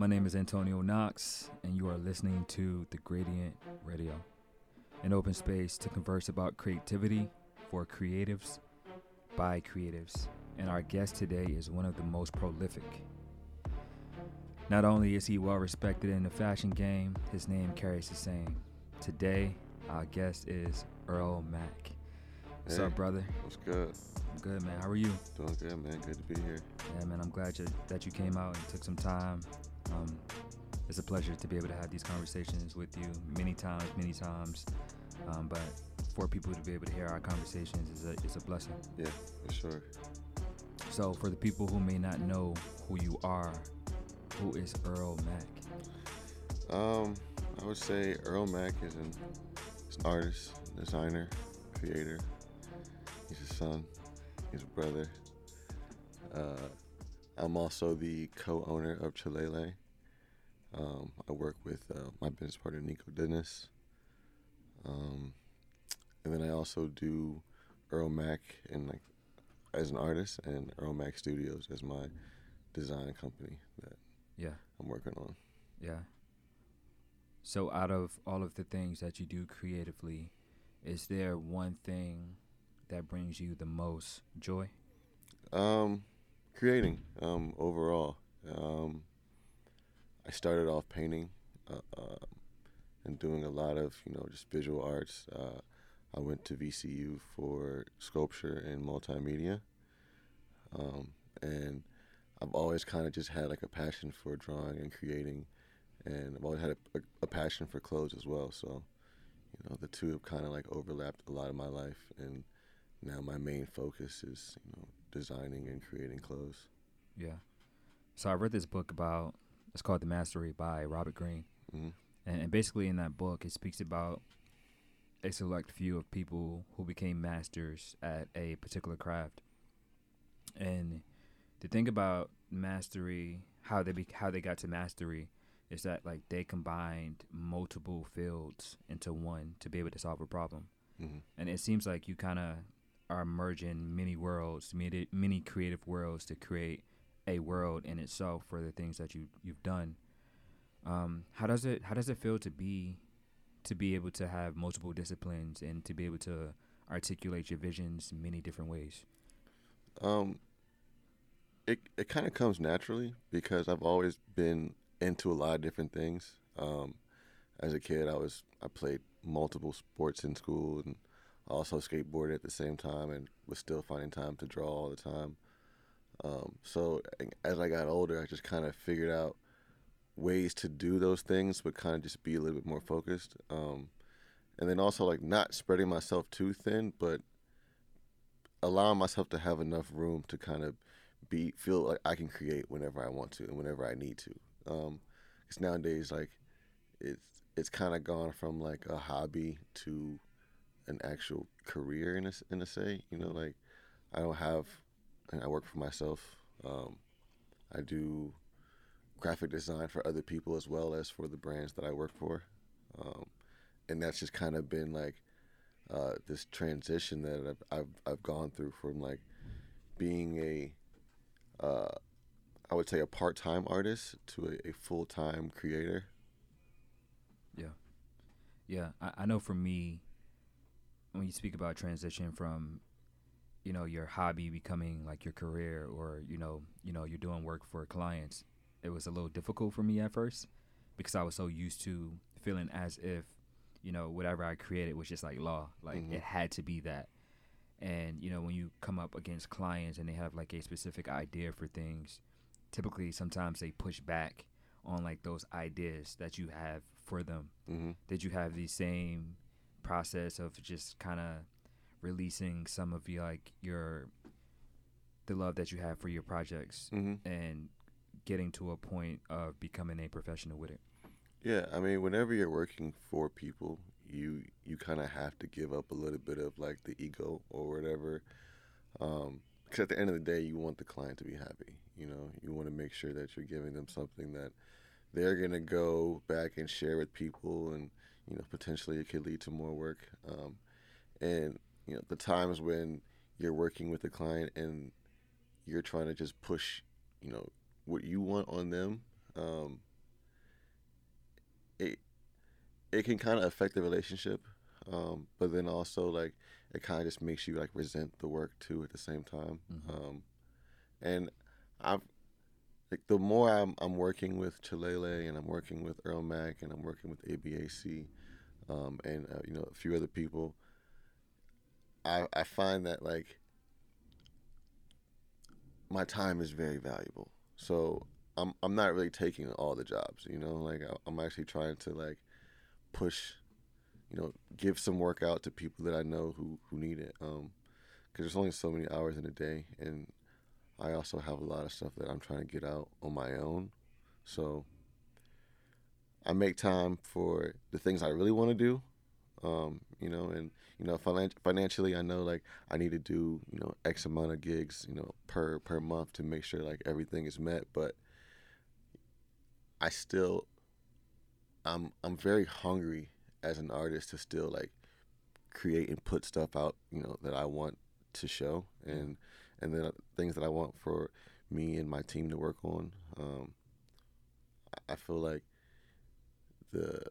My name is Antonio Knox, and you are listening to The Gradient Radio, an open space to converse about creativity for creatives by creatives. And our guest today is one of the most prolific. Not only is he well respected in the fashion game, his name carries the same. Today, our guest is Earl Mack. What's Hey. up, brother? What's good? I'm good, man. How are you? Doing good, man. Good to be here. Yeah, man, I'm glad you, that you came out and took some time. Um, it's a pleasure to be able to have these conversations with you many times, many times. Um, but for people to be able to hear our conversations is a, is a blessing. Yeah, for sure. So, for the people who may not know who you are, who is Earl Mack? Um, I would say Earl Mack is an, is an artist, designer, creator. He's a son. He's a brother. Uh, I'm also the co-owner of Chilalay. Um, I work with uh, my business partner Nico Dennis. Um, and then I also do Earl Mack and like as an artist and Earl Mack Studios as my design company that Yeah, I'm working on. yeah. So, out of all of the things that you do creatively, is there one thing that brings you the most joy? Um, creating. Um, overall. Um, I started off painting, uh, uh, and doing a lot of you know just visual arts. Uh, I went to VCU for sculpture and multimedia. Um, and I've always kind of just had like a passion for drawing and creating, and I've always had a, a, a passion for clothes as well. So, you know, the two have kind of like overlapped a lot of my life, and now my main focus is you know designing and creating clothes. Yeah. So I read this book about it's called The Mastery by Robert Greene, hmm and, and basically in that book it speaks about a select few of people who became masters at a particular craft. And the thing about mastery, how they be, how they got to mastery, is that like they combined multiple fields into one to be able to solve a problem. hmm and it seems like you kind of are merging many worlds, many, many creative worlds to create a world in itself for the things that you you've done. Um, how does it how does it feel to be to be able to have multiple disciplines and to be able to articulate your visions many different ways? Um, it it kind of comes naturally because I've always been into a lot of different things. Um, as a kid, I was I played multiple sports in school and also skateboarded at the same time and was still finding time to draw all the time. Um, so as I got older, I just kind of figured out ways to do those things, but kind of just be a little bit more focused. Um, and then also like not spreading myself too thin, but allowing myself to have enough room to kind of be feel like I can create whenever I want to and whenever I need to. Um, because nowadays, like it's it's kind of gone from like a hobby to an actual career in a in a say. You know, like I don't have, and I work for myself. Um, I do graphic design for other people as well as for the brands that I work for, um, and that's just kind of been like uh, this transition that I've, I've I've gone through from like being a uh, I would say a part time artist to a, a full time creator. Yeah, I, I know for me, when you speak about transition from, you know, your hobby becoming like your career, or you know, you know, you're doing work for clients, it was a little difficult for me at first because I was so used to feeling as if, you know, whatever I created was just like law, like Mhm. it had to be that. And you know, when you come up against clients and they have like a specific idea for things, typically sometimes they push back on like those ideas that you have for them hmm did you have the same process of just kind of releasing some of your like your the love that you have for your projects hmm and getting to a point of becoming a professional with it Yeah, I mean, whenever you're working for people, you you kind of have to give up a little bit of like the ego or whatever, Um, because at the end of the day, you want the client to be happy. You know, you want to make sure that you're giving them something that they're gonna go back and share with people, and you know, potentially it could lead to more work. Um, and you know, the times when you're working with a client and you're trying to just push, you know, what you want on them. Um, it it can kind of affect the relationship, um, but then also like it kind of just makes you like resent the work too at the same time. Mhm. Um, and I've like the more I'm I'm working with Chilalay and I'm working with Earl Mack and I'm working with ABAC, um, and uh, you know a few other people. I I find that like my time is very valuable. So I'm I'm not really taking all the jobs, you know. Like I'm actually trying to like push, you know, give some work out to people that I know who who need it. Um, because there's only so many hours in a day, and I also have a lot of stuff that I'm trying to get out on my own. So I make time for the things I really want to do. Um, you know, and you know, finan- financially, I know like I need to do you know X amount of gigs, you know, per per month to make sure like everything is met. But I still, I'm I'm very hungry as an artist to still like create and put stuff out, you know, that I want to show, and and then things that I want for me and my team to work on. Um, I- feel like the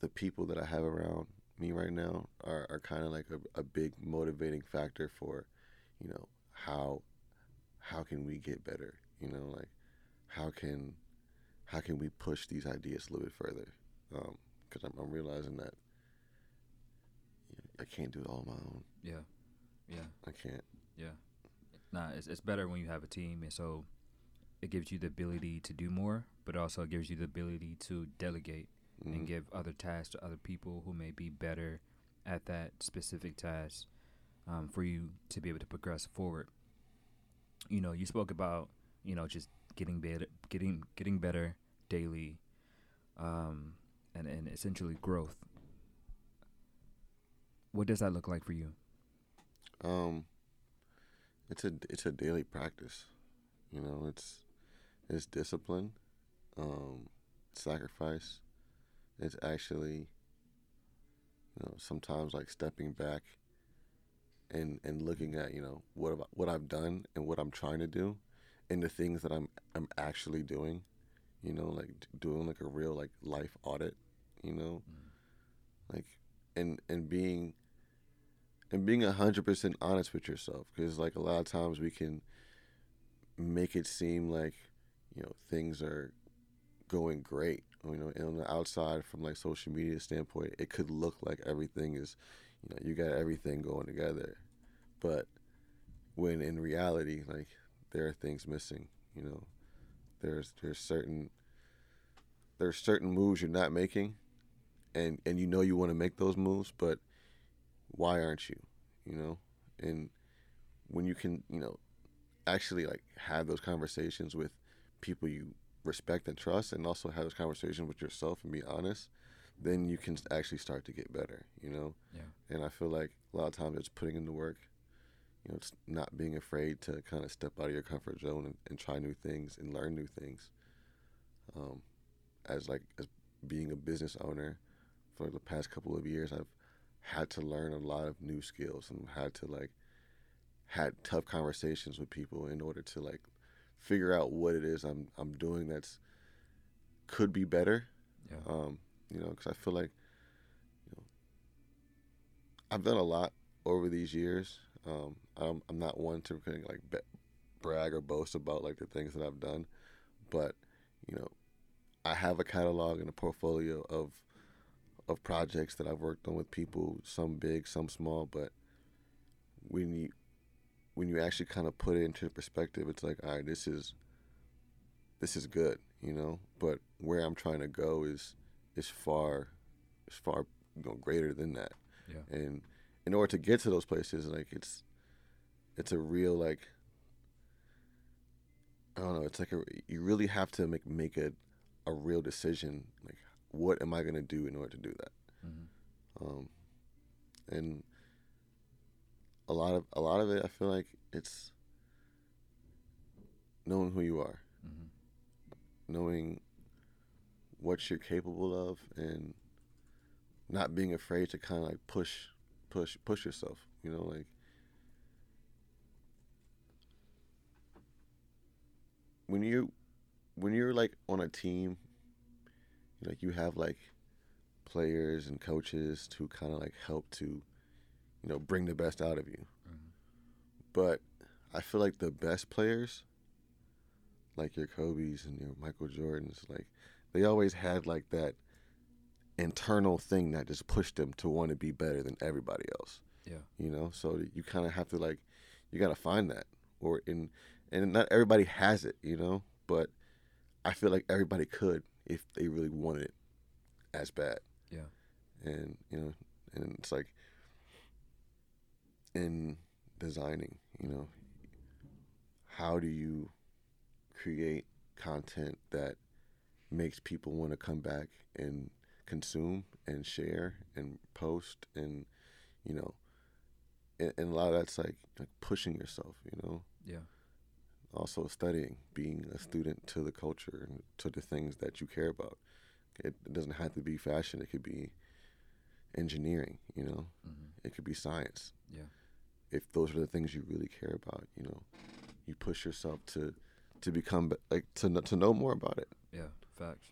the people that I have around me right now are, are kind of like a, a big motivating factor for, you know, how how can we get better? You know, like how can how can we push these ideas a little bit further? Because I'm, I'm realizing that you know, I can't do it all on my own. Yeah. Yeah. I can't. Yeah. Nah, it's it's better when you have a team, and so it gives you the ability to do more, but also gives you the ability to delegate Mhm. and give other tasks to other people who may be better at that specific task um, for you to be able to progress forward. You know, you spoke about you know just getting better, getting getting better daily, um, and and essentially growth. What does that look like for you? Um, it's a it's a daily practice. You know, it's it's discipline, um, sacrifice. It's actually, you know, sometimes like stepping back and and looking at you know what have, I- what I've done and what I'm trying to do, and the things that I'm I'm actually doing. You know, like doing like a real like life audit. You know, like and and being and being a hundred percent honest with yourself because like a lot of times we can make it seem like you know things are going great you know and on the outside from like social media standpoint it could look like everything is you know you got everything going together. But when in reality like there are things missing you know? There's there's certain there's certain moves you're not making and and you know you want to make those moves but why aren't you you know and when you can you know actually like have those conversations with people you respect and trust and also have those conversations with yourself and be honest then you can actually start to get better you know Yeah. and i feel like a lot of times it's putting in the work you know it's not being afraid to kind of step out of your comfort zone and, and try new things and learn new things um as like as being a business owner for the past couple of years i've had to learn a lot of new skills and had to like had tough conversations with people in order to like figure out what it is I'm I'm doing that's could be better. Yeah. Um, you know, because I feel like you know I've done a lot over these years. Um, I'm I'm not one to kind of like be- brag or boast about like the things that I've done, but you know, I have a catalog and a portfolio of of projects that I've worked on with people, some big, some small, but when you when you actually kind of put it into perspective, it's like, all right, this is this is good, you know. But where I'm trying to go is is far is far you know greater than that. Yeah. And in order to get to those places, like it's it's a real like I don't know. It's like a you really have to make make a a real decision. Like, what am I gonna do in order to do that? Mhm. um, and a lot of a lot of it, I feel like it's knowing who you are, Mhm. knowing what you're capable of, and not being afraid to kind of like push, push, push yourself. You know, like when you when you're like on a team like you have like players and coaches to kind of like help to, you know, bring the best out of you. Mhm. But I feel like the best players, like your Kobe's and your Michael Jordans, like they always had like that internal thing that just pushed them to want to be better than everybody else. Yeah. You know, so you kind of have to like, you got to find that, or in, and not everybody has it, you know, but I feel like everybody could if they really wanted it as bad. Yeah. And you know, and it's like in designing, you know, how do you create content that makes people want to come back and consume and share and post and you know and, and a lot of that's like, like pushing yourself you know Yeah. Also studying being a student to the culture and to the things that you care about. It, doesn't have to be fashion. It could be engineering you know? Hmm it could be science. Yeah. if those are the things you really care about you know you push yourself to to become like to to know more about it. Yeah. Facts.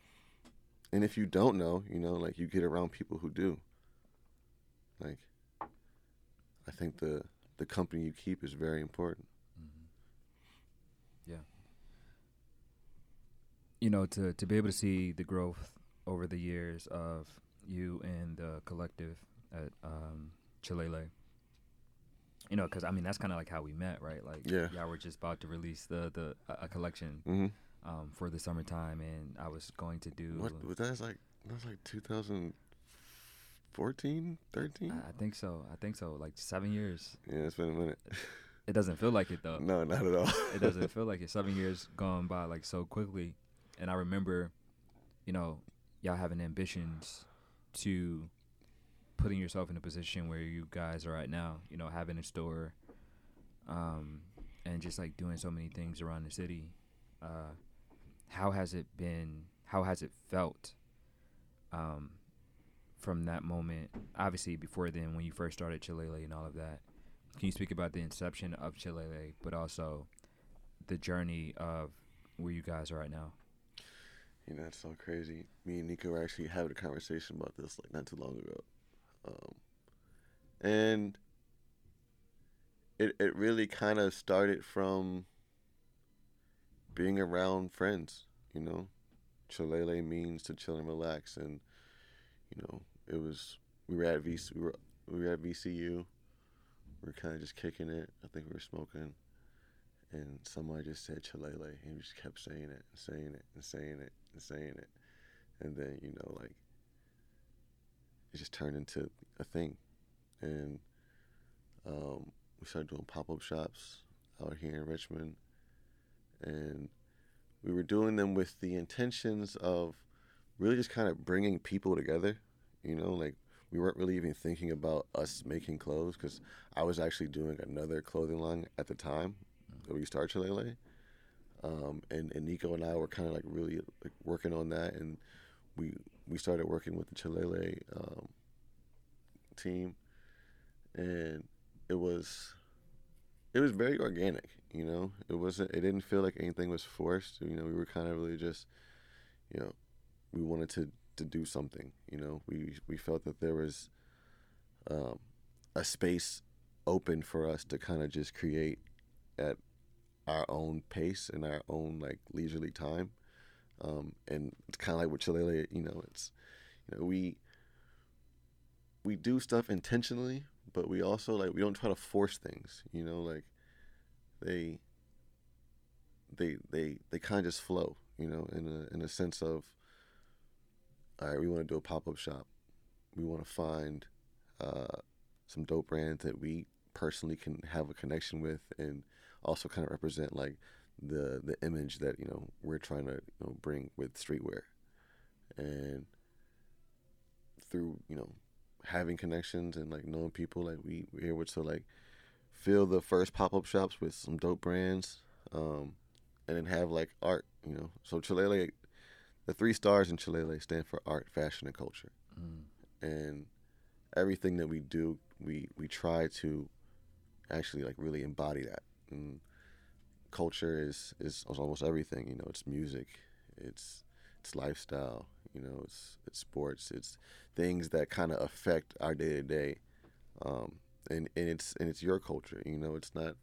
and if you don't know you know like you get around people who do. Like i think the the company you keep is very important hmm Yeah. You know, to to be able to see the growth over the years of you and the collective at um, Chilalay. You know, because I mean that's kind of like how we met, right? Like, Yeah. y'all were just about to release the the a a collection mm-hmm. um, for the summertime, and I was going to do. what was that like that was like 2014 13 I I think so. I think so. Like seven years. yeah it's been a minute It doesn't feel like it though. no not at all it doesn't feel like it. Seven years gone by like so quickly, and I remember, you know, y'all having ambitions to putting yourself in a position where you guys are at now. You know, having a store, um, and just like doing so many things around the city. Uh, how has it been? How has it felt? Um, from that moment, obviously before then, when you first started Chilalay and all of that, can you speak about the inception of Chilalay, but also the journey of where you guys are at now? You know, so crazy. Me and Nico were actually having a conversation about this like not too long ago. Um, and it it really kind of started from being around friends, you know. Chilalay means to chill and relax and you know, it was we were at VC we were we were at VCU. We were kind of just kicking it. I think we were smoking and somebody just said Chilalay, and we just kept saying it and saying it and saying it and saying it, and then you know like it just turned into a thing, and um, we started doing pop up shops out here in Richmond, and we were doing them with the intentions of really just kind of bringing people together, you know, like we weren't really even thinking about us making clothes because I was actually doing another clothing line at the time that we started Chilalay. Um, and, and Nico and I were kind of like really like working on that, and we we started working with the Chilalay um, team, and it was it was very organic. You know, it wasn't. It didn't feel like anything was forced. You know, we were kind of really just, you know, we wanted to to do something. You know, we we felt that there was um, a space open for us to kind of just create at our own pace and our own like leisurely time. Um, and it's kind of like with Chilalay, you know, it's you know we we do stuff intentionally, but we also like we don't try to force things. You know, like they they they they kind of just flow. You know, in a in a sense of all right, we want to do a pop up shop. We want to find uh, some dope brands that we personally can have a connection with and also kind of represent like the the image that you know we're trying to you know, bring with streetwear. And through you know having connections and like knowing people like we we're able to like fill the first pop-up shops with some dope brands um and then have like art you know. So Chilalay the three stars in Chilalay stand for art fashion and culture. Mm. and everything that we do we we try to actually like really embody that and culture is is, almost everything you know it's music it's it's lifestyle. You know, it's it's sports. It's things that kind of affect our day to day, and and it's and it's your culture. You know, it's not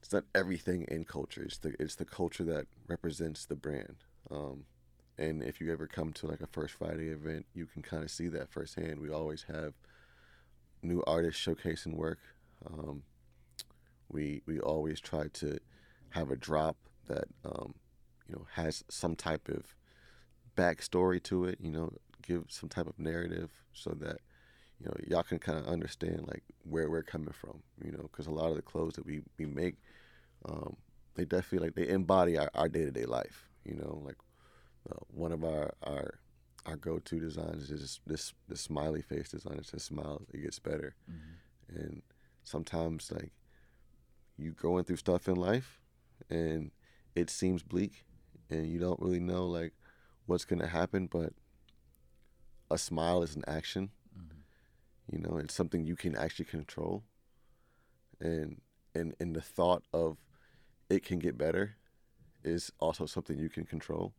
it's not everything in culture. It's the it's the culture that represents the brand. Um, and if you ever come to like a First Friday event, you can kind of see that firsthand. We always have new artists showcasing work. Um, we we always try to have a drop that um, you know has some type of backstory to it. You know, give some type of narrative so that you know y'all can kind of understand like where we're coming from. You know, because a lot of the clothes that we we make, um, they definitely like they embody our day to day life. You know, like uh, one of our our our go to designs is this this, this smiley face design. It says smile, it gets better, mm-hmm. and sometimes like you going through stuff in life and it seems bleak and you don't really know like what's going to happen but a smile is an action. Mm-hmm. you know it's something you can actually control. And and and the thought of it can get better is also something you can control.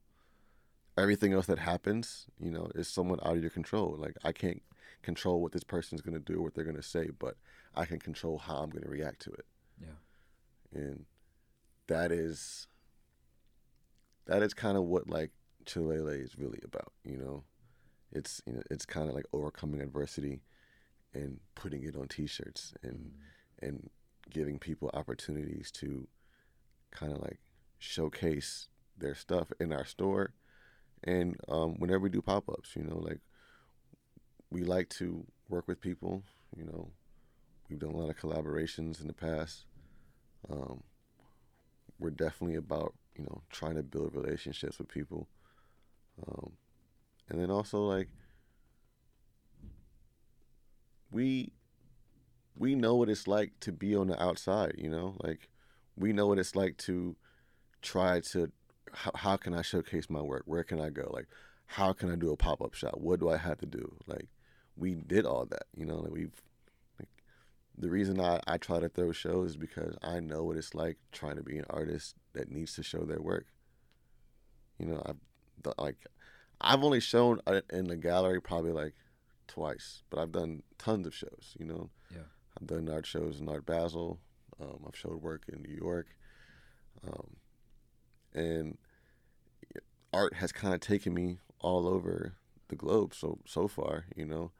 Everything else that happens you know is somewhat out of your control. Like i can't control what this person's going to do what they're going to say but i can control how i'm going to react to it. Yeah and that is that is kind of what like Chilalay is really about, you know. It's you know it's kind of like overcoming adversity and putting it on T-shirts and mm. and giving people opportunities to kind of like showcase their stuff in our store and um, whenever we do pop-ups you know like we like to work with people you know we've done a lot of collaborations in the past um, we're definitely about you know trying to build relationships with people, um, and then also like we we know what it's like to be on the outside. You know, like we know what it's like to try to how, how can I showcase my work? Where can I go? Like how can I do a pop up shop? What do I have to do? Like we did all that. You know, like we've the reason I, I try to throw shows is because I know what it's like trying to be an artist that needs to show their work. You know, I've like I've only shown uh, in the gallery probably like twice, but I've done tons of shows. You know, yeah, I've done art shows in Art Basel. Um, I've showed work in New York, um, and art has kind of taken me all over the globe so so far. You know,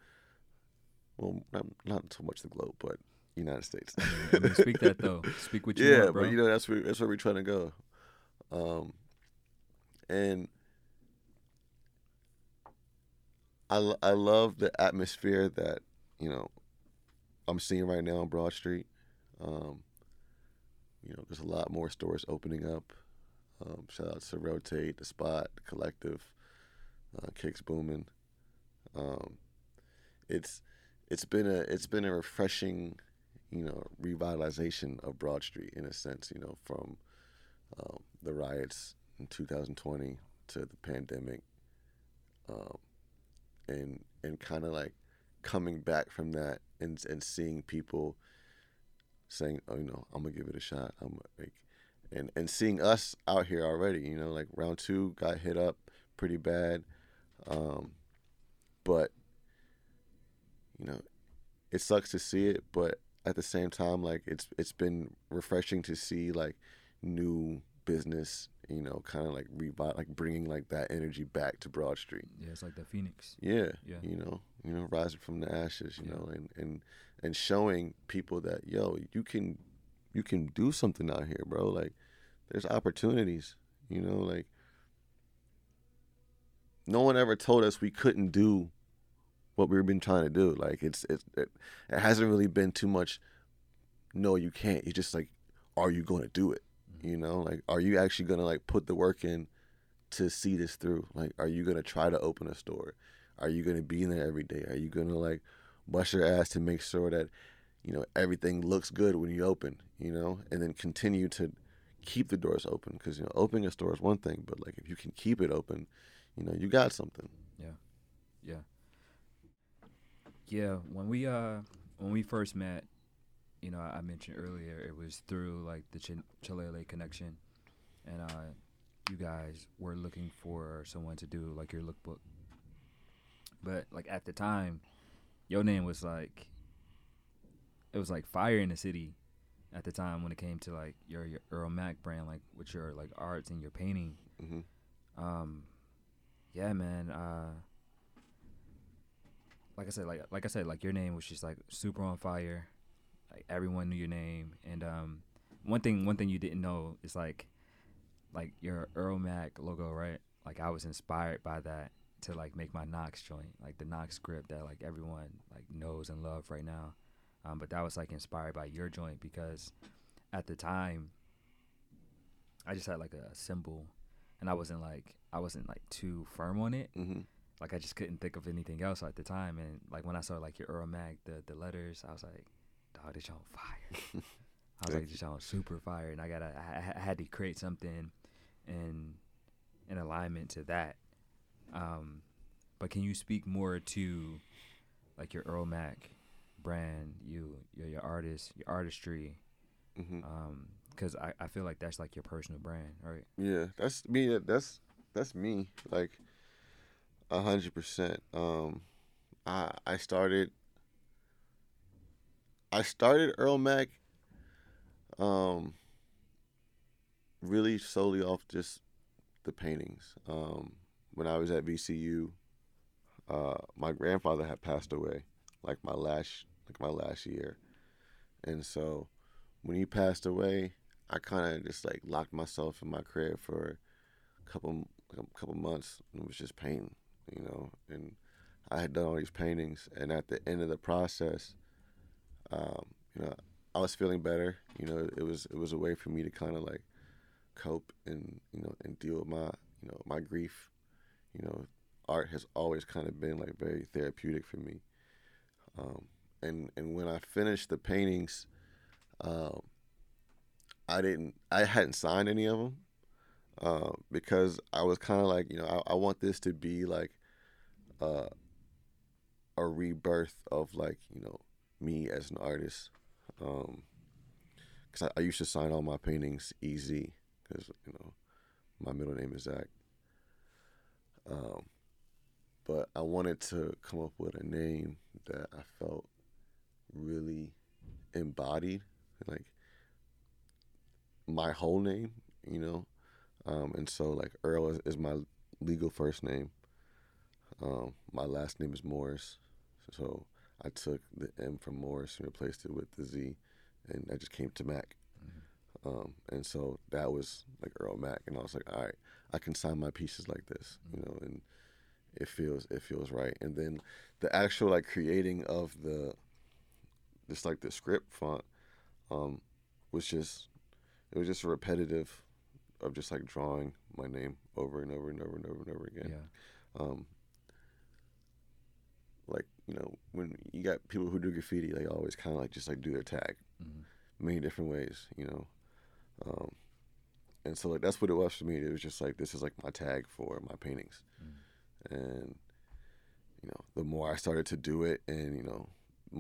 well, not, not so much the globe, but United States. I mean, speak that though. Speak what you yeah, want, bro. but you know that's where that's where we're trying to go. Um, and I I love the atmosphere that you know I'm seeing right now on Broad Street. Um, you know, there's a lot more stores opening up. Um, shout out to Rotate, the Spot, the Collective, uh, Kicks Booming. Um, it's it's been a it's been a refreshing you know, revitalization of Broad Street in a sense, you know, from um, the riots in 2020 to the pandemic, um, and and kind of like coming back from that and and seeing people saying, oh, you know, I'm gonna give it a shot. I'm like, and and seeing us out here already, you know, like round two got hit up pretty bad, um, but you know, it sucks to see it, but at the same time, like it's it's been refreshing to see like new business, you know, kind of like revive, like bringing like that energy back to Broad Street. Yeah, it's like the phoenix. Yeah, yeah. You know, you know, rising from the ashes. You yeah. know, and and and showing people that yo, you can you can do something out here, bro. Like there's opportunities. You know, like no one ever told us we couldn't do what we've been trying to do. Like it's it, it, it hasn't really been too much. No, you can't. You just like, are you going to do it? Mm-hmm. You know, like, are you actually going to like put the work in to see this through? Like, are you going to try to open a store? Are you going to be in there every day? Are you going to like bust your ass to make sure that you know everything looks good when you open? You know, and then continue to keep the doors open because you know opening a store is one thing, but like if you can keep it open, you know, you got something. Yeah, yeah. Yeah, when we uh when we first met, you know, I mentioned earlier it was through like the Ch- Chilalay connection, and uh, you guys were looking for someone to do like your lookbook. But like at the time, your name was like it was like fire in the city at the time when it came to like your your Earl Mack brand, like with your like arts and your painting. hmm Um, yeah, man. Uh, like I said, like like I said, like your name was just like super on fire. Like everyone knew your name, and um, one thing one thing you didn't know is like, like your Earl Mack logo, right? Like I was inspired by that to like make my Knox joint, like the Knox script that like everyone like knows and love right now. Um, but that was like inspired by your joint because at the time I just had like a symbol and I wasn't like I wasn't like too firm on it. hmm Like I just couldn't think of anything else at the time. And like when I saw like your Earl Mack, the the letters, I was like, dog, this on fire. I was like, this on super fire, and I gotta I, I had to create something in in alignment to that. Um, but can you speak more to like your Earl Mack brand, you your your artist, your artistry? hmm Um, because I, I feel like that's like your personal brand, right? Yeah, that's me. That's that's me. Like a hundred percent. Um, I I started. I started Earl Mack. Um. Really solely off just the paintings. Um, when I was at VCU, uh, my grandfather had passed away, like my last like my last year, and so when he passed away, I kind of just like locked myself in my crib for a couple a couple months and was just painting, you know. And I had done all these paintings, and at the end of the process, um, you know, I was feeling better. You know, it was it was a way for me to kind of like cope and you know and deal with my you know my grief. You know, art has always kind of been like very therapeutic for me. Um, and and when I finished the paintings. Um, I didn't. I hadn't signed any of them uh, because I was kind of like, you know, I, I want this to be like uh, a rebirth of like, you know, me as an artist. Because I, I used to sign all my paintings easy because you know my middle name is Zach. Um, but I wanted to come up with a name that I felt really embodied like my whole name, you know. Um, and so like Earl is, is my legal first name. Um, my last name is Morris, so I took the M from Morris and replaced it with the Z, and I just came to Mack. Um, and so that was like Earl Mack, and I was like, all right, I can sign my pieces like this, you know, and it feels it feels right. And then the actual like creating of the just like the script font um, was just it was just a repetitive of just like drawing my name over and over and over and over and over again. Yeah. Um, like you know when you got people who do graffiti, they always kind of like just like do their tag Mhm. many different ways, you know. Um, and so like that's what it was for me. It was just like this is like my tag for my paintings, Mm. and you know the more I started to do it, and you know,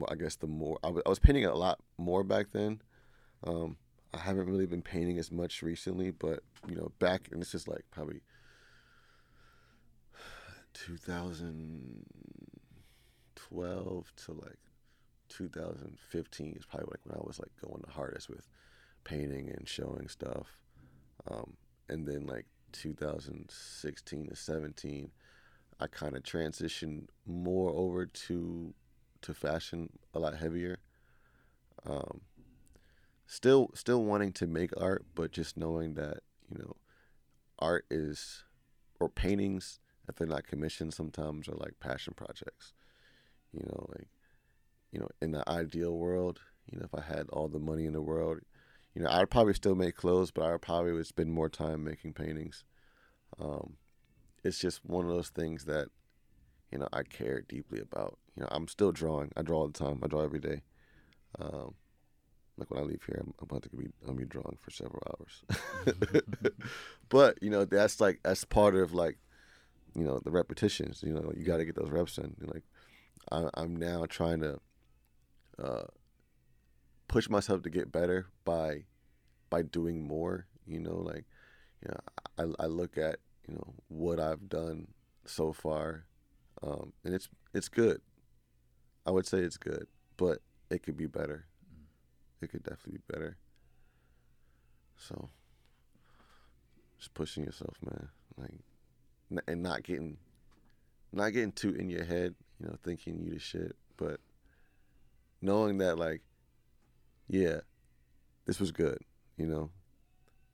I guess the more I was painting a lot more back then. Um, I haven't really been painting as much recently, but you know, back and this is like probably 2012 to like 2015 is probably like when I was like going the hardest with painting and showing stuff. Um, and then like 2016 to 17, I kind of transitioned more over to to fashion a lot heavier. Um, still still wanting to make art, but just knowing that you know, art is or paintings if they're not commissioned sometimes are like passion projects. You know, like you know, in the ideal world, you know, if I had all the money in the world, you know, I'd probably still make clothes, but I would probably would spend more time making paintings. Um, it's just one of those things that, you know, I care deeply about. You know, I'm still drawing. I draw all the time. I draw every day. Um, like when I leave here, I'm I'm about to be I'm be drawing for several hours. but you know, that's like that's part of like, you know, the repetitions. You know, you got to get those reps in. Like, I, I'm now trying to uh, push myself to get better by by doing more. You know, like you know, I, I look at you know what I've done so far, um, and it's it's good. I would say it's good, but it could be better. It could definitely be better. So, just pushing yourself, man. Like, and not getting, not getting too in your head. You know, thinking you the shit, but knowing that, like, yeah, this was good. You know,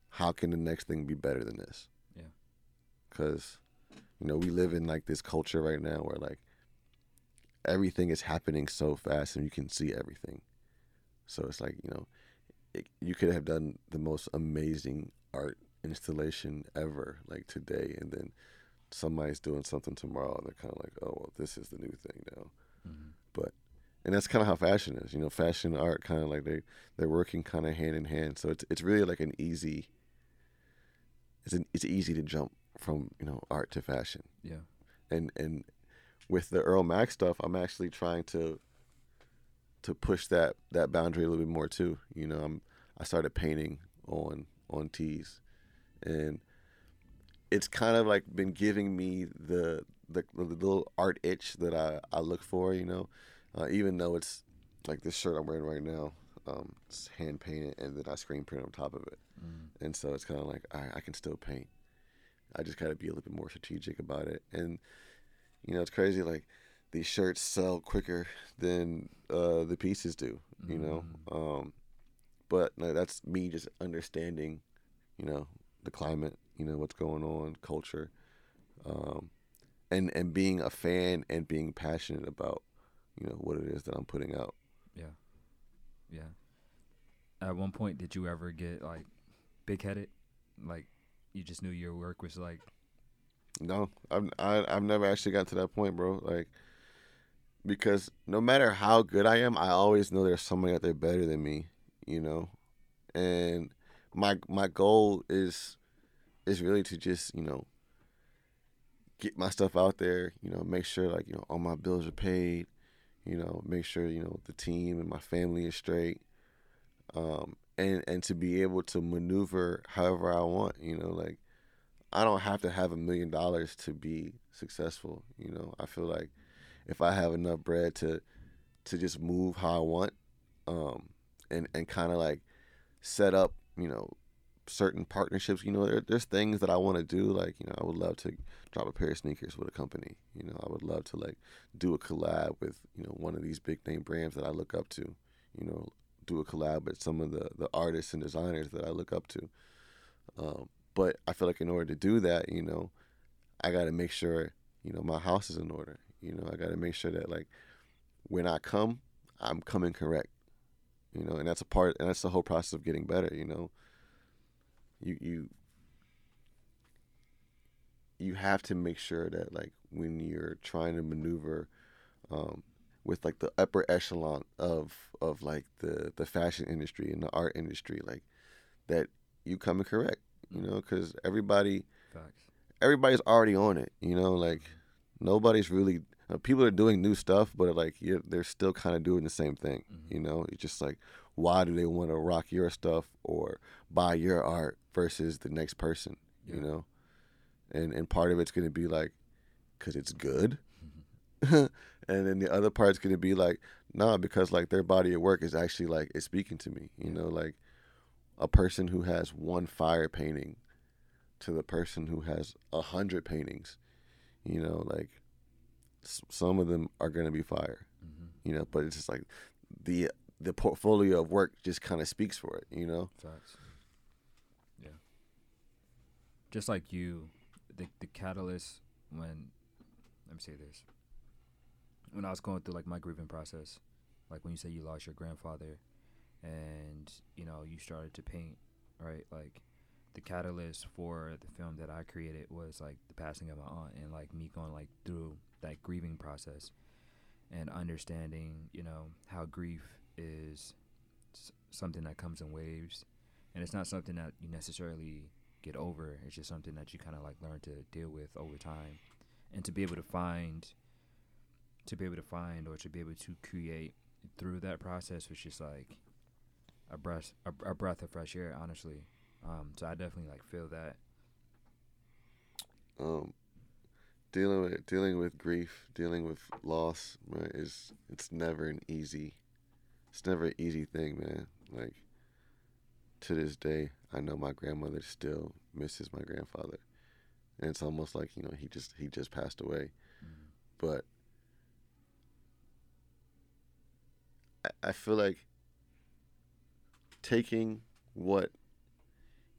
how can the next thing be better than this? Yeah. Because, you know, we live in like this culture right now where like everything is happening so fast and you can see everything. So it's like, you know, it, you could have done the most amazing art installation ever, like today, and then somebody's doing something tomorrow, and they're kind of like, oh, well, this is the new thing now. Mm-hmm. But and that's kind of how fashion is, you know, fashion and art kind of like they they're working kind of hand in hand. So it's it's really like an easy. It's an, it's easy to jump from you know art to fashion. Yeah. And and with the Earl Mack stuff, I'm actually trying to to push that that boundary a little bit more too. You know, I'm I started painting on on tees, and it's kind of like been giving me the the, the little art itch that I I look for. You know, uh, even though it's like this shirt I'm wearing right now, um, it's hand painted and then I screen print on top of it, Mm. and so it's kind of like I, I can still paint. I just got to be a little bit more strategic about it, and you know, it's crazy. Like these shirts sell quicker than uh, the pieces do. You know, um, but no, that's me just understanding, you know, the climate. You know what's going on, culture, um, and and being a fan and being passionate about, you know, what it is that I'm putting out. Yeah. Yeah. At one point, did you ever get like big headed? Like you just knew your work was like, No, I've I, I've never actually got to that point, bro. Like, because no matter how good I am, I always know there's somebody out there better than me. You know, and my my goal is is really to just you know get my stuff out there. You know, make sure like you know all my bills are paid. You know, make sure you know the team and my family is straight. Um, and and to be able to maneuver however I want. You know, like I don't have to have a million dollars to be successful. You know, I feel like if I have enough bread to to just move how I want, um, and and kind of like set up, you know, certain partnerships. You know, there, there's things that I want to do. Like, you know, I would love to drop a pair of sneakers with a company. You know, I would love to like do a collab with you know one of these big name brands that I look up to. You know, do a collab with some of the the artists and designers that I look up to. Um, but I feel like in order to do that, you know, I got to make sure you know my house is in order. You know, I got to make sure that like when I come, I'm coming correct. You know, and that's a part, and that's the whole process of getting better. You know, you you you have to make sure that like when you're trying to maneuver um, with like the upper echelon of of like the the fashion industry and the art industry, like that you coming correct. You know, because everybody facts. everybody's already on it. You know, like nobody's really uh, people are doing new stuff, but like you're, they're still kind of doing the same thing. Mhm. You know, it's just like why do they want to rock your stuff or buy your art versus the next person? You Yeah. know, and and part of it's gonna be like because it's good, Mhm. and then the other part's gonna be like nah because like their body of work is actually like it's speaking to me. You Yeah. know, like a person who has one fire painting to the person who has a hundred paintings you know like s- some of them are going to be fire Mhm. you know but it's just like the the portfolio of work just kind of speaks for it you know Facts. Just like you, the the catalyst when let me say this. When I was going through like my grieving process, like when you say you lost your grandfather and, you know, you started to paint, right? Like the catalyst for the film that I created was like the passing of my aunt and like me going like through that grieving process and understanding, you know, how grief is something that comes in waves and it's not something that you necessarily get over it's just something that you kind of like learn to deal with over time and to be able to find to be able to find or to be able to create through that process was just like a breath a, a breath of fresh air honestly um so i definitely like feel that Um, dealing with dealing with grief, dealing with loss, is it's never an easy. It's never an easy thing, man. Like to this day, I know my grandmother still misses my grandfather, and it's almost like you know he just he just passed away, mm. but I, I feel like taking what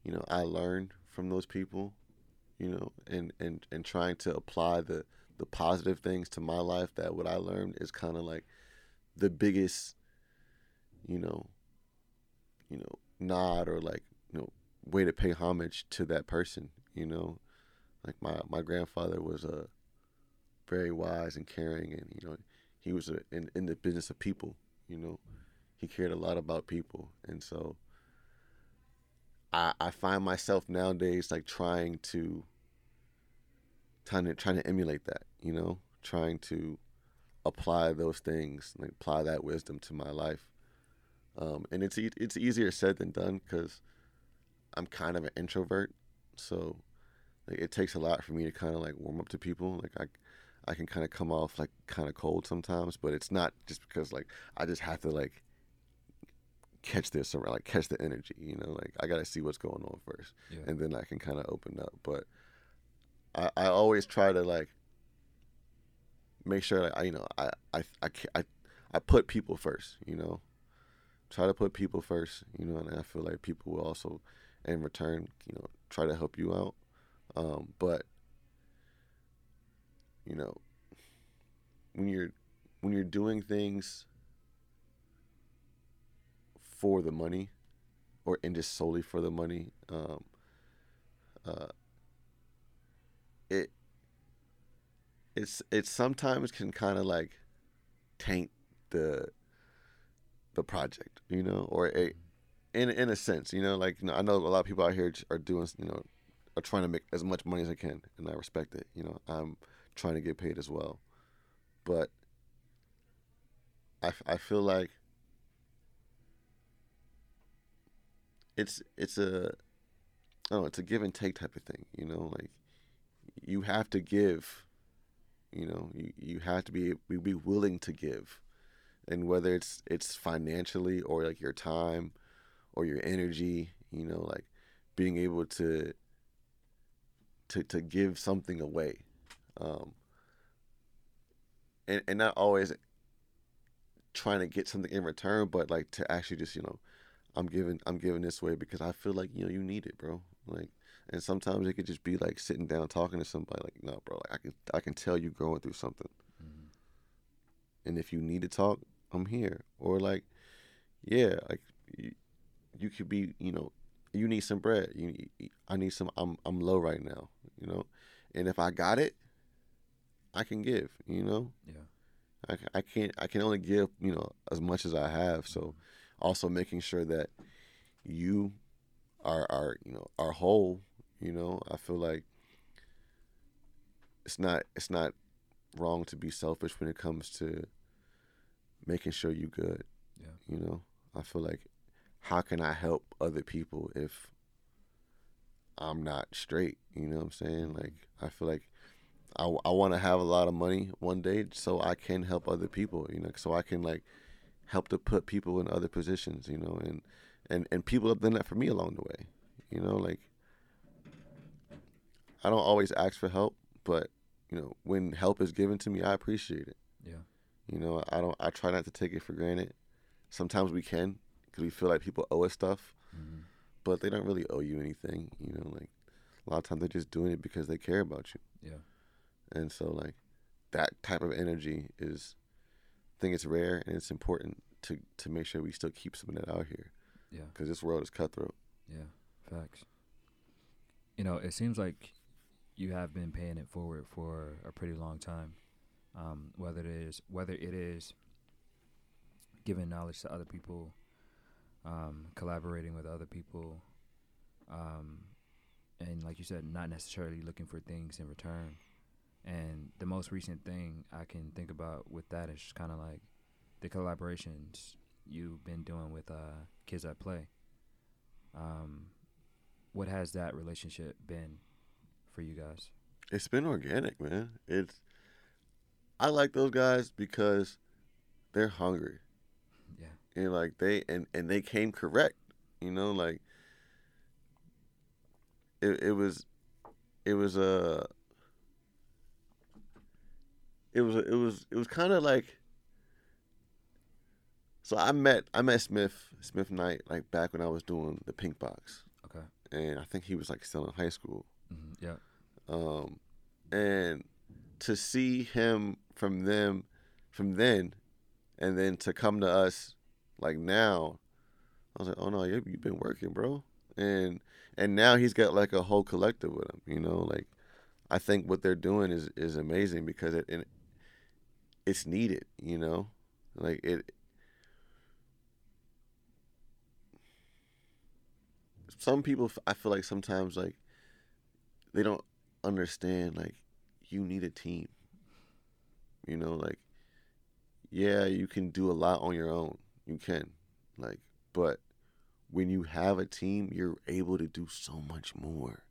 you know I learned from those people, you know, and and and trying to apply the the positive things to my life that what I learned is kind of like the biggest you know you know nod or like you know way to pay homage to that person you know? Like my my grandfather was a uh, very wise and caring and you know he was a, in in the business of people you know? He cared a lot about people. And so I, I find myself nowadays like trying to trying to trying to emulate that, you know, trying to apply those things, like apply that wisdom to my life. Um, and it's it's easier said than done because I'm kind of an introvert, so like it takes a lot for me to kind of like warm up to people. Like I I can kind of come off like kind of cold sometimes, but it's not just because like I just have to like catch this or like catch the energy you know like i gotta see what's going on first yeah. and then i can kind of open up but I, I always try to like make sure that I you know I, I I I I put people first you know try to put people first you know and I feel like people will also in return you know try to help you out. Um, but you know when you're when you're doing things for the money or and just solely for the money um, uh, it it's it sometimes can kind of like taint the the project you know or a, in in a sense you know like you know, i know a lot of people out here are doing you know are trying to make as much money as i can and i respect it you know i'm trying to get paid as well but i, I feel like it's it's a know, it's a give and take type of thing, you know, like you have to give, you know, you, you have to be be willing to give. And whether it's it's financially or like your time or your energy, you know, like being able to to to give something away. Um and and not always trying to get something in return, but like to actually just, you know, I'm giving I'm giving this way because I feel like you know you need it, bro. Like, and sometimes it could just be like sitting down talking to somebody. Like, no, bro. Like, I can I can tell you going through something, mm-hmm. and if you need to talk, I'm here. Or like, yeah, like you, you could be, you know, you need some bread. You, I need some. I'm I'm low right now, you know, and if I got it, I can give. You know. Yeah. I, I can't. I can only give you know as much as I have. So. Mm-hmm also making sure that you are are you know are whole. You know, I feel like it's not it's not wrong to be selfish when it comes to making sure you good. Yeah. You know, I feel like how can I help other people if I'm not straight? You know what I'm saying? Mm-hmm. Like I feel like I, I want to have a lot of money one day so I can help other people. You know, so I can like help to put people in other positions, you know, and and and people have done that for me along the way, you know, like I don't always ask for help, but you know, when help is given to me, I appreciate it. Yeah. You know, I don't. I try not to take it for granted. Sometimes we can, because we feel like people owe us stuff, mm-hmm. but they don't really owe you anything. You know, like a lot of times they're just doing it because they care about you. Yeah. And so, like that type of energy is I think it's rare and it's important to to make sure we still keep some of that out here. Yeah. Because this world is cutthroat. Yeah. Facts. You know, it seems like you have been paying it forward for a pretty long time. Um, whether it is whether it is giving knowledge to other people, um, collaborating with other people, um, and like you said, not necessarily looking for things in return. And the most recent thing I can think about with that is kind of like the collaborations you've been doing with uh, Kids at Play. Um, what has that relationship been for you guys? It's been organic, man. It's I like those guys because they're hungry. Yeah. And like they and and they came correct. You know, like it it was it was a uh, it was it was it was kind of like so I met I met Smith Smith Knight like back when I was doing the Pink Box. Okay. And I think he was like still in high school. Mm-hmm. Yeah. Um, and to see him from them, from then, and then to come to us like now, I was like, oh no, you you've been working, bro. And and now he's got like a whole collective with him. You know, like I think what they're doing is is amazing because it, it it's needed. You know, like it. Some people, I feel like sometimes like they don't understand like you need a team. You know, like yeah, you can do a lot on your own. You can. Like, but when you have a team, you're able to do so much more.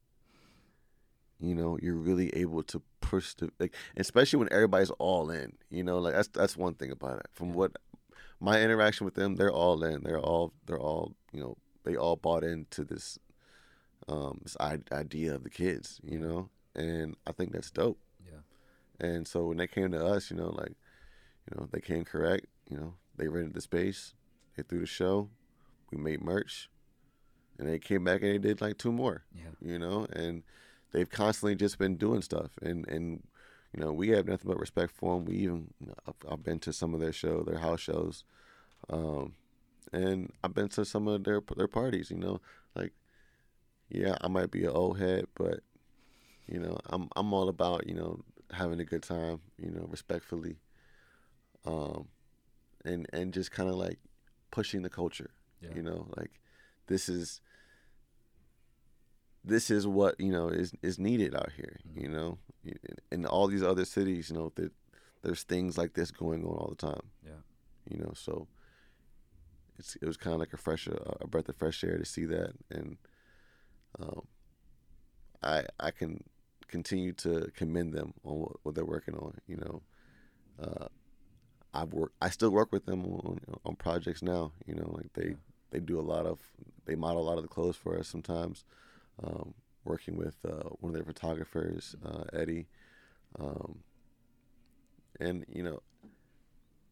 You know, you're really able to push the like especially when everybody's all in, you know, like that's that's one thing about it. From what my interaction with them, they're all in. They're all they're all, you know, they all bought into this um this idea of the kids, you know and I think that's dope. And so when they came to us, you know, like, you know, they came correct. You know, they rented the space, they threw the show, we made merch, and they came back and they did like two more. Yeah. You know, and they've constantly just been doing stuff, and and you know, we have nothing but respect for them. We even, you know, I've, I've been to some of their show, their house shows, um, and I've been to some of their their parties. You know, like, yeah, I might be an old head, but you know, I'm I'm all about you know having a good time, you know, respectfully, um, and and just kind of like pushing the culture. Yeah. You know, like this is this is what you know is is needed out here. Mm-hmm. You know, in all these other cities, you know, that there's things like this going on all the time. Yeah. You know, so it's it was kind of like a fresh a breath of fresh air to see that, and um, I I can continue to commend them on what, what they're working on. You know, uh, I work. I still work with them on on projects now. You know, like they they do a lot of they model a lot of the clothes for us sometimes. Um, working with uh, one of their photographers, uh, Eddie, um, and you know,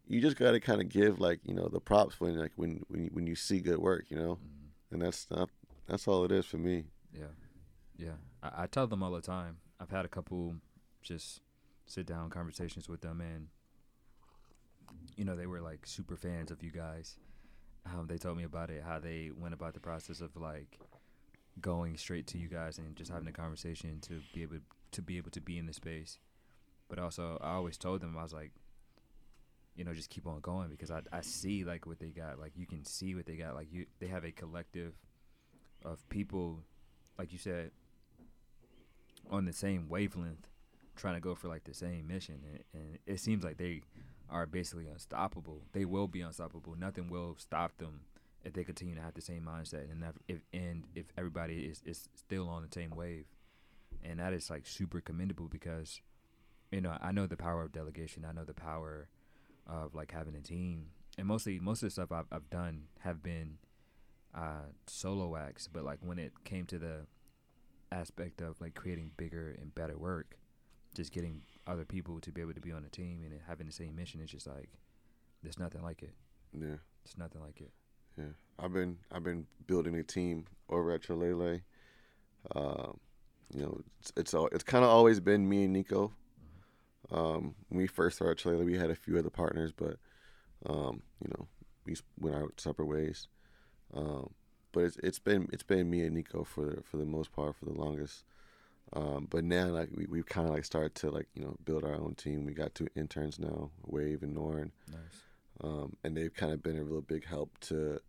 you just got to kind of give like you know the props when like when when you, when you see good work, you know, mm-hmm. and that's not that's all it is for me. Yeah, yeah. I, I tell them all the time. I've had a couple just sit down conversations with them, and you know they were like super fans of you guys. Um, they told me about it, how they went about the process of like going straight to you guys and just having a conversation to be able to be able to be in the space. But also, I always told them I was like, you know, just keep on going because I I see like what they got. Like you can see what they got. Like you, they have a collective of people, like you said, on the same wavelength, trying to go for like the same mission, and, and it seems like they are basically unstoppable. They will be unstoppable. Nothing will stop them if they continue to have the same mindset, and if and if everybody is is still on the same wave, and that is like super commendable because, you know, I know the power of delegation. I know the power of like having a team, and mostly most of the stuff I've I've done have been uh, solo acts, but like when it came to the aspect of like creating bigger and better work, just getting other people to be able to be on a team and having the same mission. It's just like there's nothing like it. Yeah, it's nothing like it. Yeah, I've been I've been building a team over at Chilalay. Um, you know, it's it's, all, it's kind of always been me and Nico. Um, when we first started Chilalay, we had a few other partners, but um, you know, we went our separate ways. Um, but it's it's been it's been me and Nico for the, for the most part for the longest. Um, but now like we we kind of like started to like you know build our own team. We got two interns now, Wave and Norn. Nice. Um, and they've kind of been a real big help to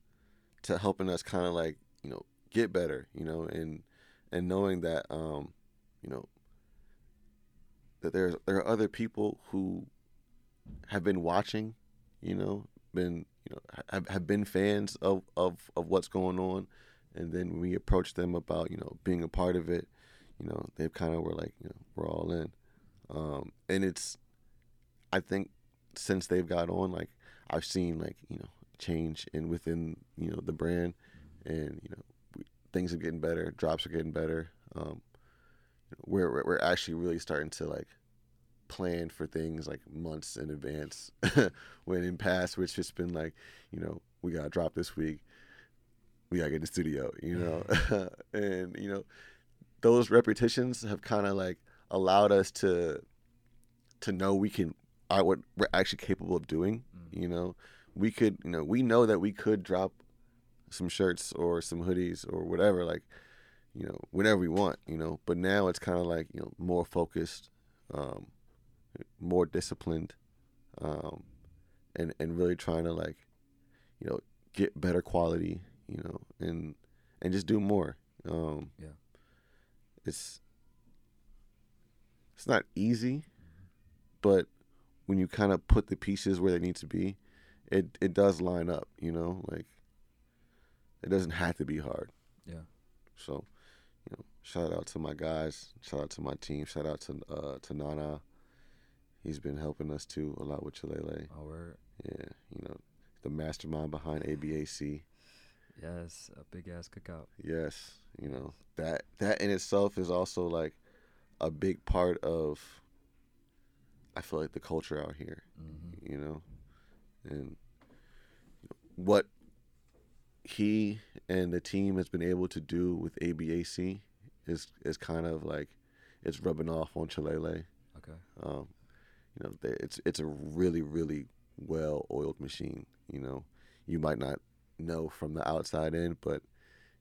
to helping us kind of like you know get better, you know, and and knowing that um, you know that there's there are other people who have been watching, you know, been you know have, have been fans of, of of what's going on and then when we approach them about you know being a part of it you know, they've kind of were like, you know, we're all in. Um, and it's, I think, since they've got on, like I've seen like you know change in within you know the brand, and you know we, things are getting better, drops are getting better. Um, we're we're- we're actually really starting to like plan for things like months in advance. when in past, which just been like, you know, we got to drop this week. We got to get in the studio, you know, and you know, those repetitions have kind of like allowed us to to know we can I what we're actually capable of doing. Mm. You know, we could, you know, we know that we could drop some shirts or some hoodies or whatever, like, you know, whenever we want. You know, but now it's kind of like you know more focused, um, more disciplined, um, and and really trying to like, you know, get better quality. You know, and and just do more. Um, Yeah. It's it's not easy, but when you kind of put the pieces where they need to be, it it does line up. You know, like it doesn't have to be hard. Yeah. So, you know, shout out to my guys. Shout out to my team. Shout out to uh, to Nana. He's been helping us too a lot with Chilalay. Oh, word. Yeah, you know, the mastermind behind ABAC. Yes, a big ass cookout. Yes, you know that that in itself is also like a big part of. I feel like the culture out here, hmm you know, and what he and the team has been able to do with ABAC is is kind of like it's rubbing off on Chilalay. Okay. Um, you know, it's it's a really really well oiled machine. You know, you might not know from the outside in, but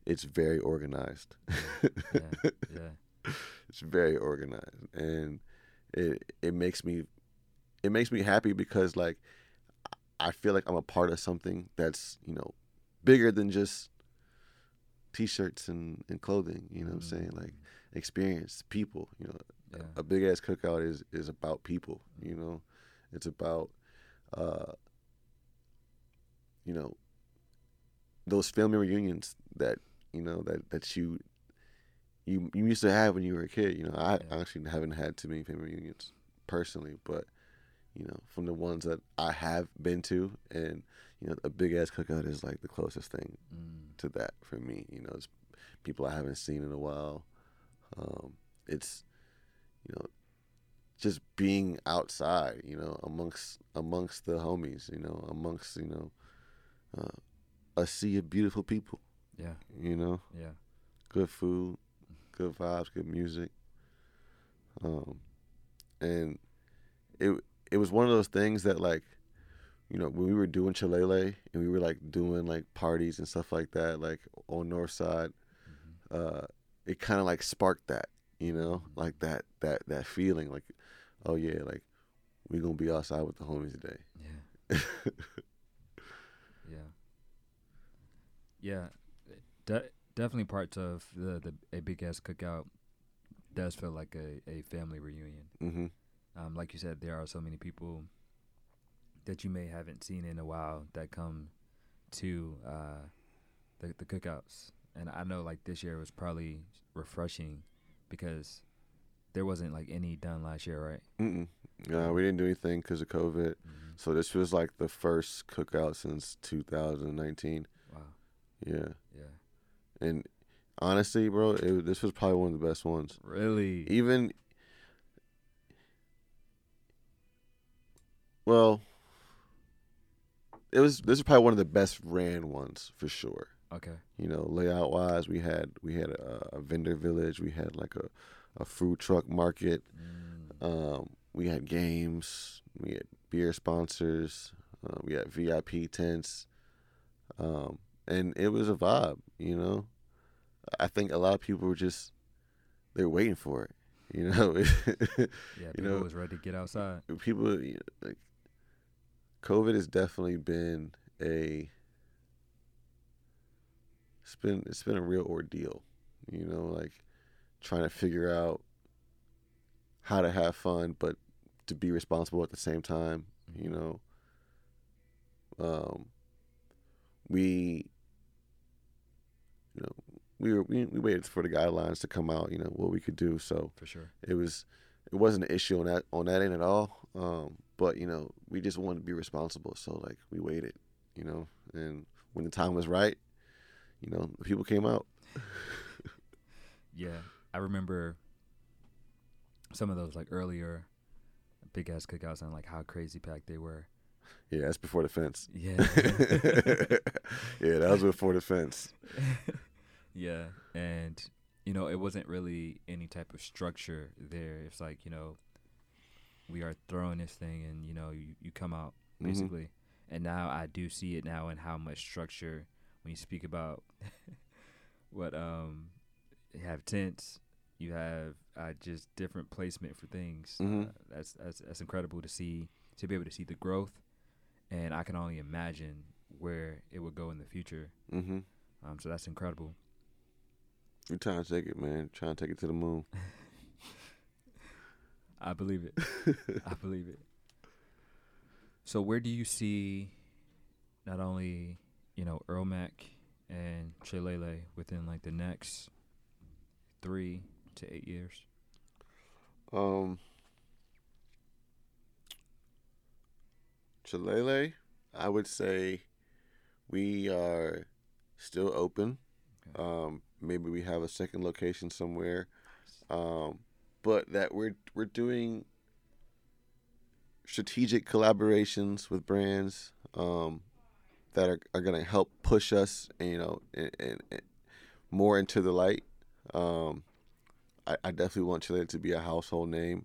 it's very organized. Yeah. yeah. it's very organized, and it it makes me it makes me happy because like I feel like I'm a part of something that's you know bigger than just t-shirts and, and clothing. You know what I'm saying? Mm. Like experience, people. You know, Yeah. a big ass cookout is is about people. You know, it's about uh, you know those family reunions that you know that that you you you used to have when you were a kid. You know, I Yeah. actually haven't had too many family reunions personally, but you know, from the ones that I have been to, and you know, a big ass cookout is like the closest thing Mm. to that for me. You know, it's people I haven't seen in a while. Um, it's you know, just being outside. You know, amongst amongst the homies. You know, amongst you know, uh, a sea of beautiful people. Yeah. You know, Yeah. good food, good vibes, good music. Um, and it it was one of those things that like, you know, when we were doing Chilalay and we were like doing like parties and stuff like that, like on North Side, hmm uh, it kind of like sparked that, you know, like that that that feeling, like, oh yeah, like we gonna be outside with the homies today. Yeah. Yeah. Yeah. De- definitely parts of the, the a big ass cookout does feel like a, a family reunion. hmm Um, like you said, there are so many people that you may haven't seen in a while that come to uh, the the cookouts, and I know like this year was probably refreshing because there wasn't like any done last year, right? Mm-mm. No, we didn't do anything because of COVID. Mm-hmm. So this was like the first cookout since 2019. Wow. Yeah. Yeah. And honestly, bro, it, this was probably one of the best ones. Really. Even, well, it was. This is probably one of the best ran ones for sure. Okay. You know, layout wise, we had we had a, a vendor village, we had like a, a food truck market, Mm. um, we had games, we had beer sponsors, uh, we had VIP tents, um, and it was a vibe. You know, I think a lot of people were just they're waiting for it. You know, Yeah. you People know- was ready to get outside. people you know, like COVID has definitely been a it's been it's been a real ordeal. You know, like trying to figure out how to have fun but to be responsible at the same time, you know. Um we you know, we were we, we waited for the guidelines to come out. You know what we could do. So For sure. it was it wasn't an issue on that on that end at all. Um, but you know we just wanted to be responsible. So like we waited. You know, and when the time was right, you know the people came out. Yeah, I remember some of those like earlier big ass cookouts and like how crazy packed they were. Yeah, that's before the fence. Yeah. yeah, that was before the fence. yeah, and you know, it wasn't really any type of structure there. It's like, you know, we are throwing this thing and you know, you, you come out Mhm. basically. And now I do see it now in how much structure when you speak about what um you have tents, you have uh, just different placement for things. Mhm. Uh, that's that's that's incredible to see to be able to see the growth, and I can only imagine where it would go in the future. Mm-hmm. Um, so that's incredible. We're trying to take it, man. Trying to take it to the moon. I believe it. I believe it. So where do you see not only, you know, Earl Mack and Chilalay within like the next three to eight years? Um, Chilalay, I would say we are still open. Okay. Um, maybe we have a second location somewhere. Um, but that we're we're doing strategic collaborations with brands um, that are, are going to help push us, you know, and, and, and more into the light. Um, I, I definitely want Chile to be a household name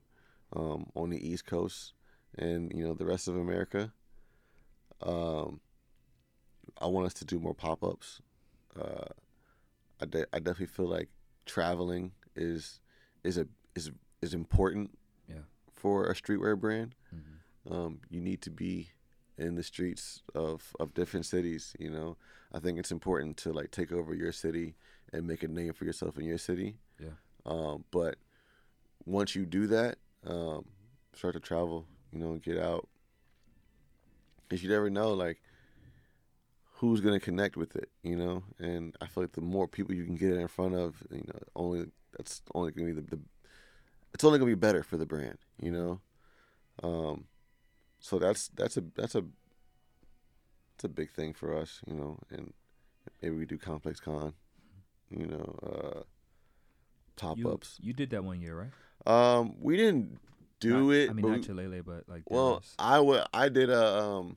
um, on the East Coast and you know the rest of America. Um, I want us to do more pop ups. Uh, I, de- I definitely feel like traveling is is a is is important. Yeah. For a streetwear brand, Mm-hmm. um, you need to be in the streets of, of different cities. You know, I think it's important to like take over your city and make a name for yourself in your city. Yeah. Um, but once you do that, um, start to travel. You know, get out. Cause you never know, like who's gonna connect with it. You know, and I feel like the more people you can get it in front of, you know, only that's only gonna be the, the it's only gonna be better for the brand. You know. Um, so that's that's a that's a it's a big thing for us, you know, and maybe we do ComplexCon, you know, uh, top You, ups. you did that one year, right? Um, we didn't do Not- it. I mean, but not Chilalay, but like well, was- I wa- I did a um,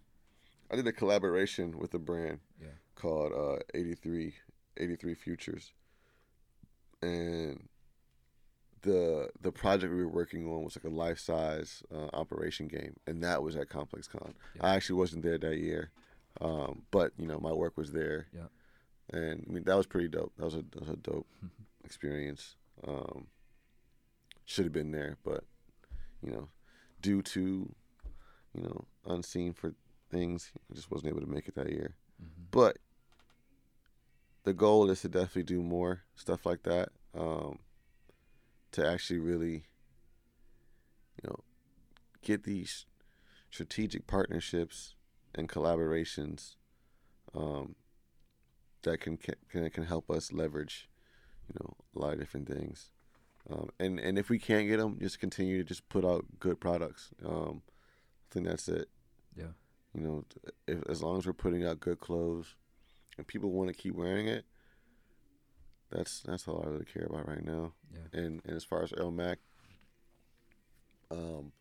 I did a collaboration with a brand Yeah. called uh 83, 83 Futures, and the the project we were working on was like a life size uh, operation game, and that was at ComplexCon. Yeah. I actually wasn't there that year, um, but you know my work was there, Yeah. and I mean that was pretty dope. That was a that was a dope experience. Um, should have been there, but you know, due to you know unseen for things, I just wasn't able to make it that year. Mhm. But the goal is to definitely do more stuff like that. Um, to actually really, you know, get these strategic partnerships and collaborations um, that can, can can help us leverage, you know, a lot of different things. Um, and and if we can't get them, just continue to just put out good products. Um, I think that's it. Yeah. You know, if, as long as we're putting out good clothes, and people want to keep wearing it, that's that's all I really care about right now. Yeah. And and as far as Earl Mack, um,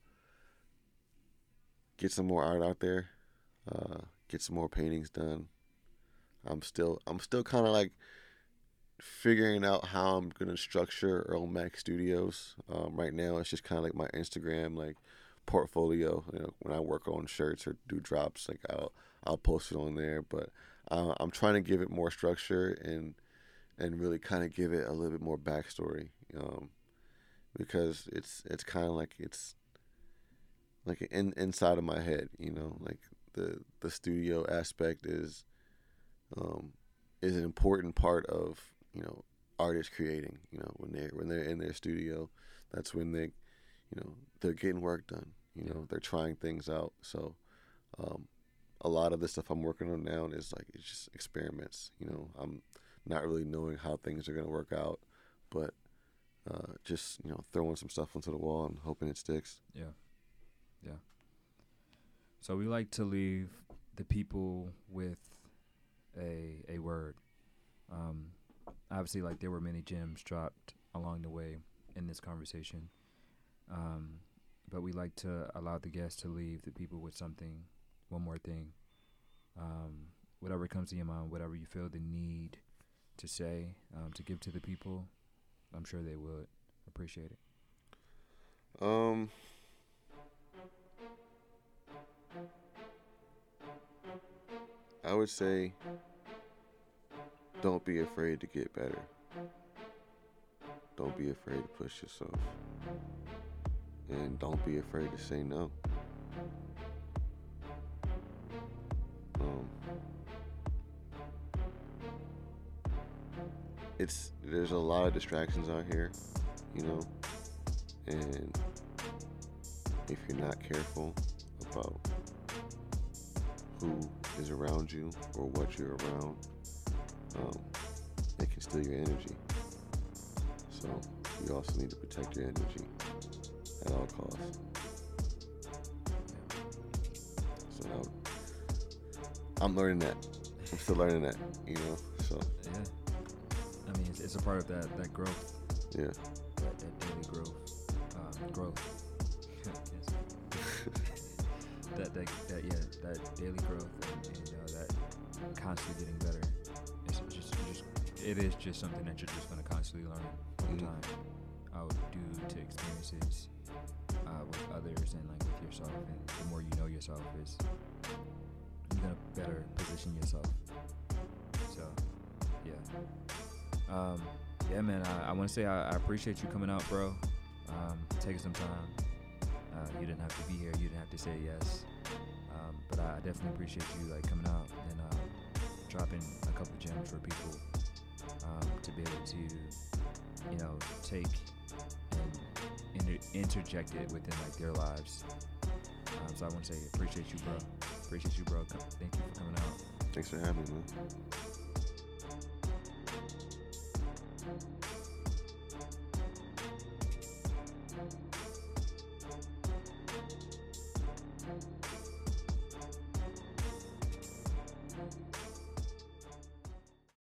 get some more art out there, uh, get some more paintings done. I'm still I'm still kind of like figuring out how I'm gonna structure Earl Mack Studios. Um, right now, it's just kind of like my Instagram like portfolio. You know, when I work on shirts or do drops, like I'll I'll post it on there. But uh, I'm trying to give it more structure and and really kind of give it a little bit more backstory, um, because it's it's kind of like it's like in inside of my head, you know, like the the studio aspect is um, is an important part of you know artists creating. You know, when they are when they're in their studio, that's when they, you know, they're getting work done. You know, they're trying things out. So, um, a lot of the stuff I'm working on now is like it's just experiments. You know, I'm not really knowing how things are gonna work out, but uh, just you know throwing some stuff onto the wall and hoping it sticks. Yeah. Yeah. So we like to leave the people with a a word. Um, obviously, like there were many gems dropped along the way in this conversation. Um, but we like to allow the guests to leave the people with something, one more thing. Um, whatever comes to your mind, whatever you feel the need to say, um, to give to the people, I'm sure they would appreciate it. Um. I would say don't be afraid to get better. Don't be afraid to push yourself. And don't be afraid to say no. It's there's a lot of distractions out here, you know, and if you're not careful about who is around you or what you're around, um, it can steal your energy. So you also need to protect your energy at all costs. So now, I'm learning that. I'm still learning that, you know. So Yeah. I mean, it's, it's a part of that, that growth, yeah, that, that daily growth. Um, growth. That, that, that, yeah, that daily growth and, and uh, that constantly getting better. It's just, just, it is just something that you're just going to constantly learn over Mhm. time. Uh, due to experiences uh, with others and like with yourself. And the more you know yourself, is you're gonna better position yourself. So, yeah. Um, yeah, man. I, I want to say I, I appreciate you coming out, bro. Um, taking some time. Uh, you didn't have to be here. You didn't have to say yes. Um, but I definitely appreciate you like coming out and um, dropping a couple gems for people um, to be able to, you know, take and inter- interject it within like their lives. Um, so I want to say appreciate you, bro. Appreciate you, bro. Thank you for coming out. thanks for having me, man.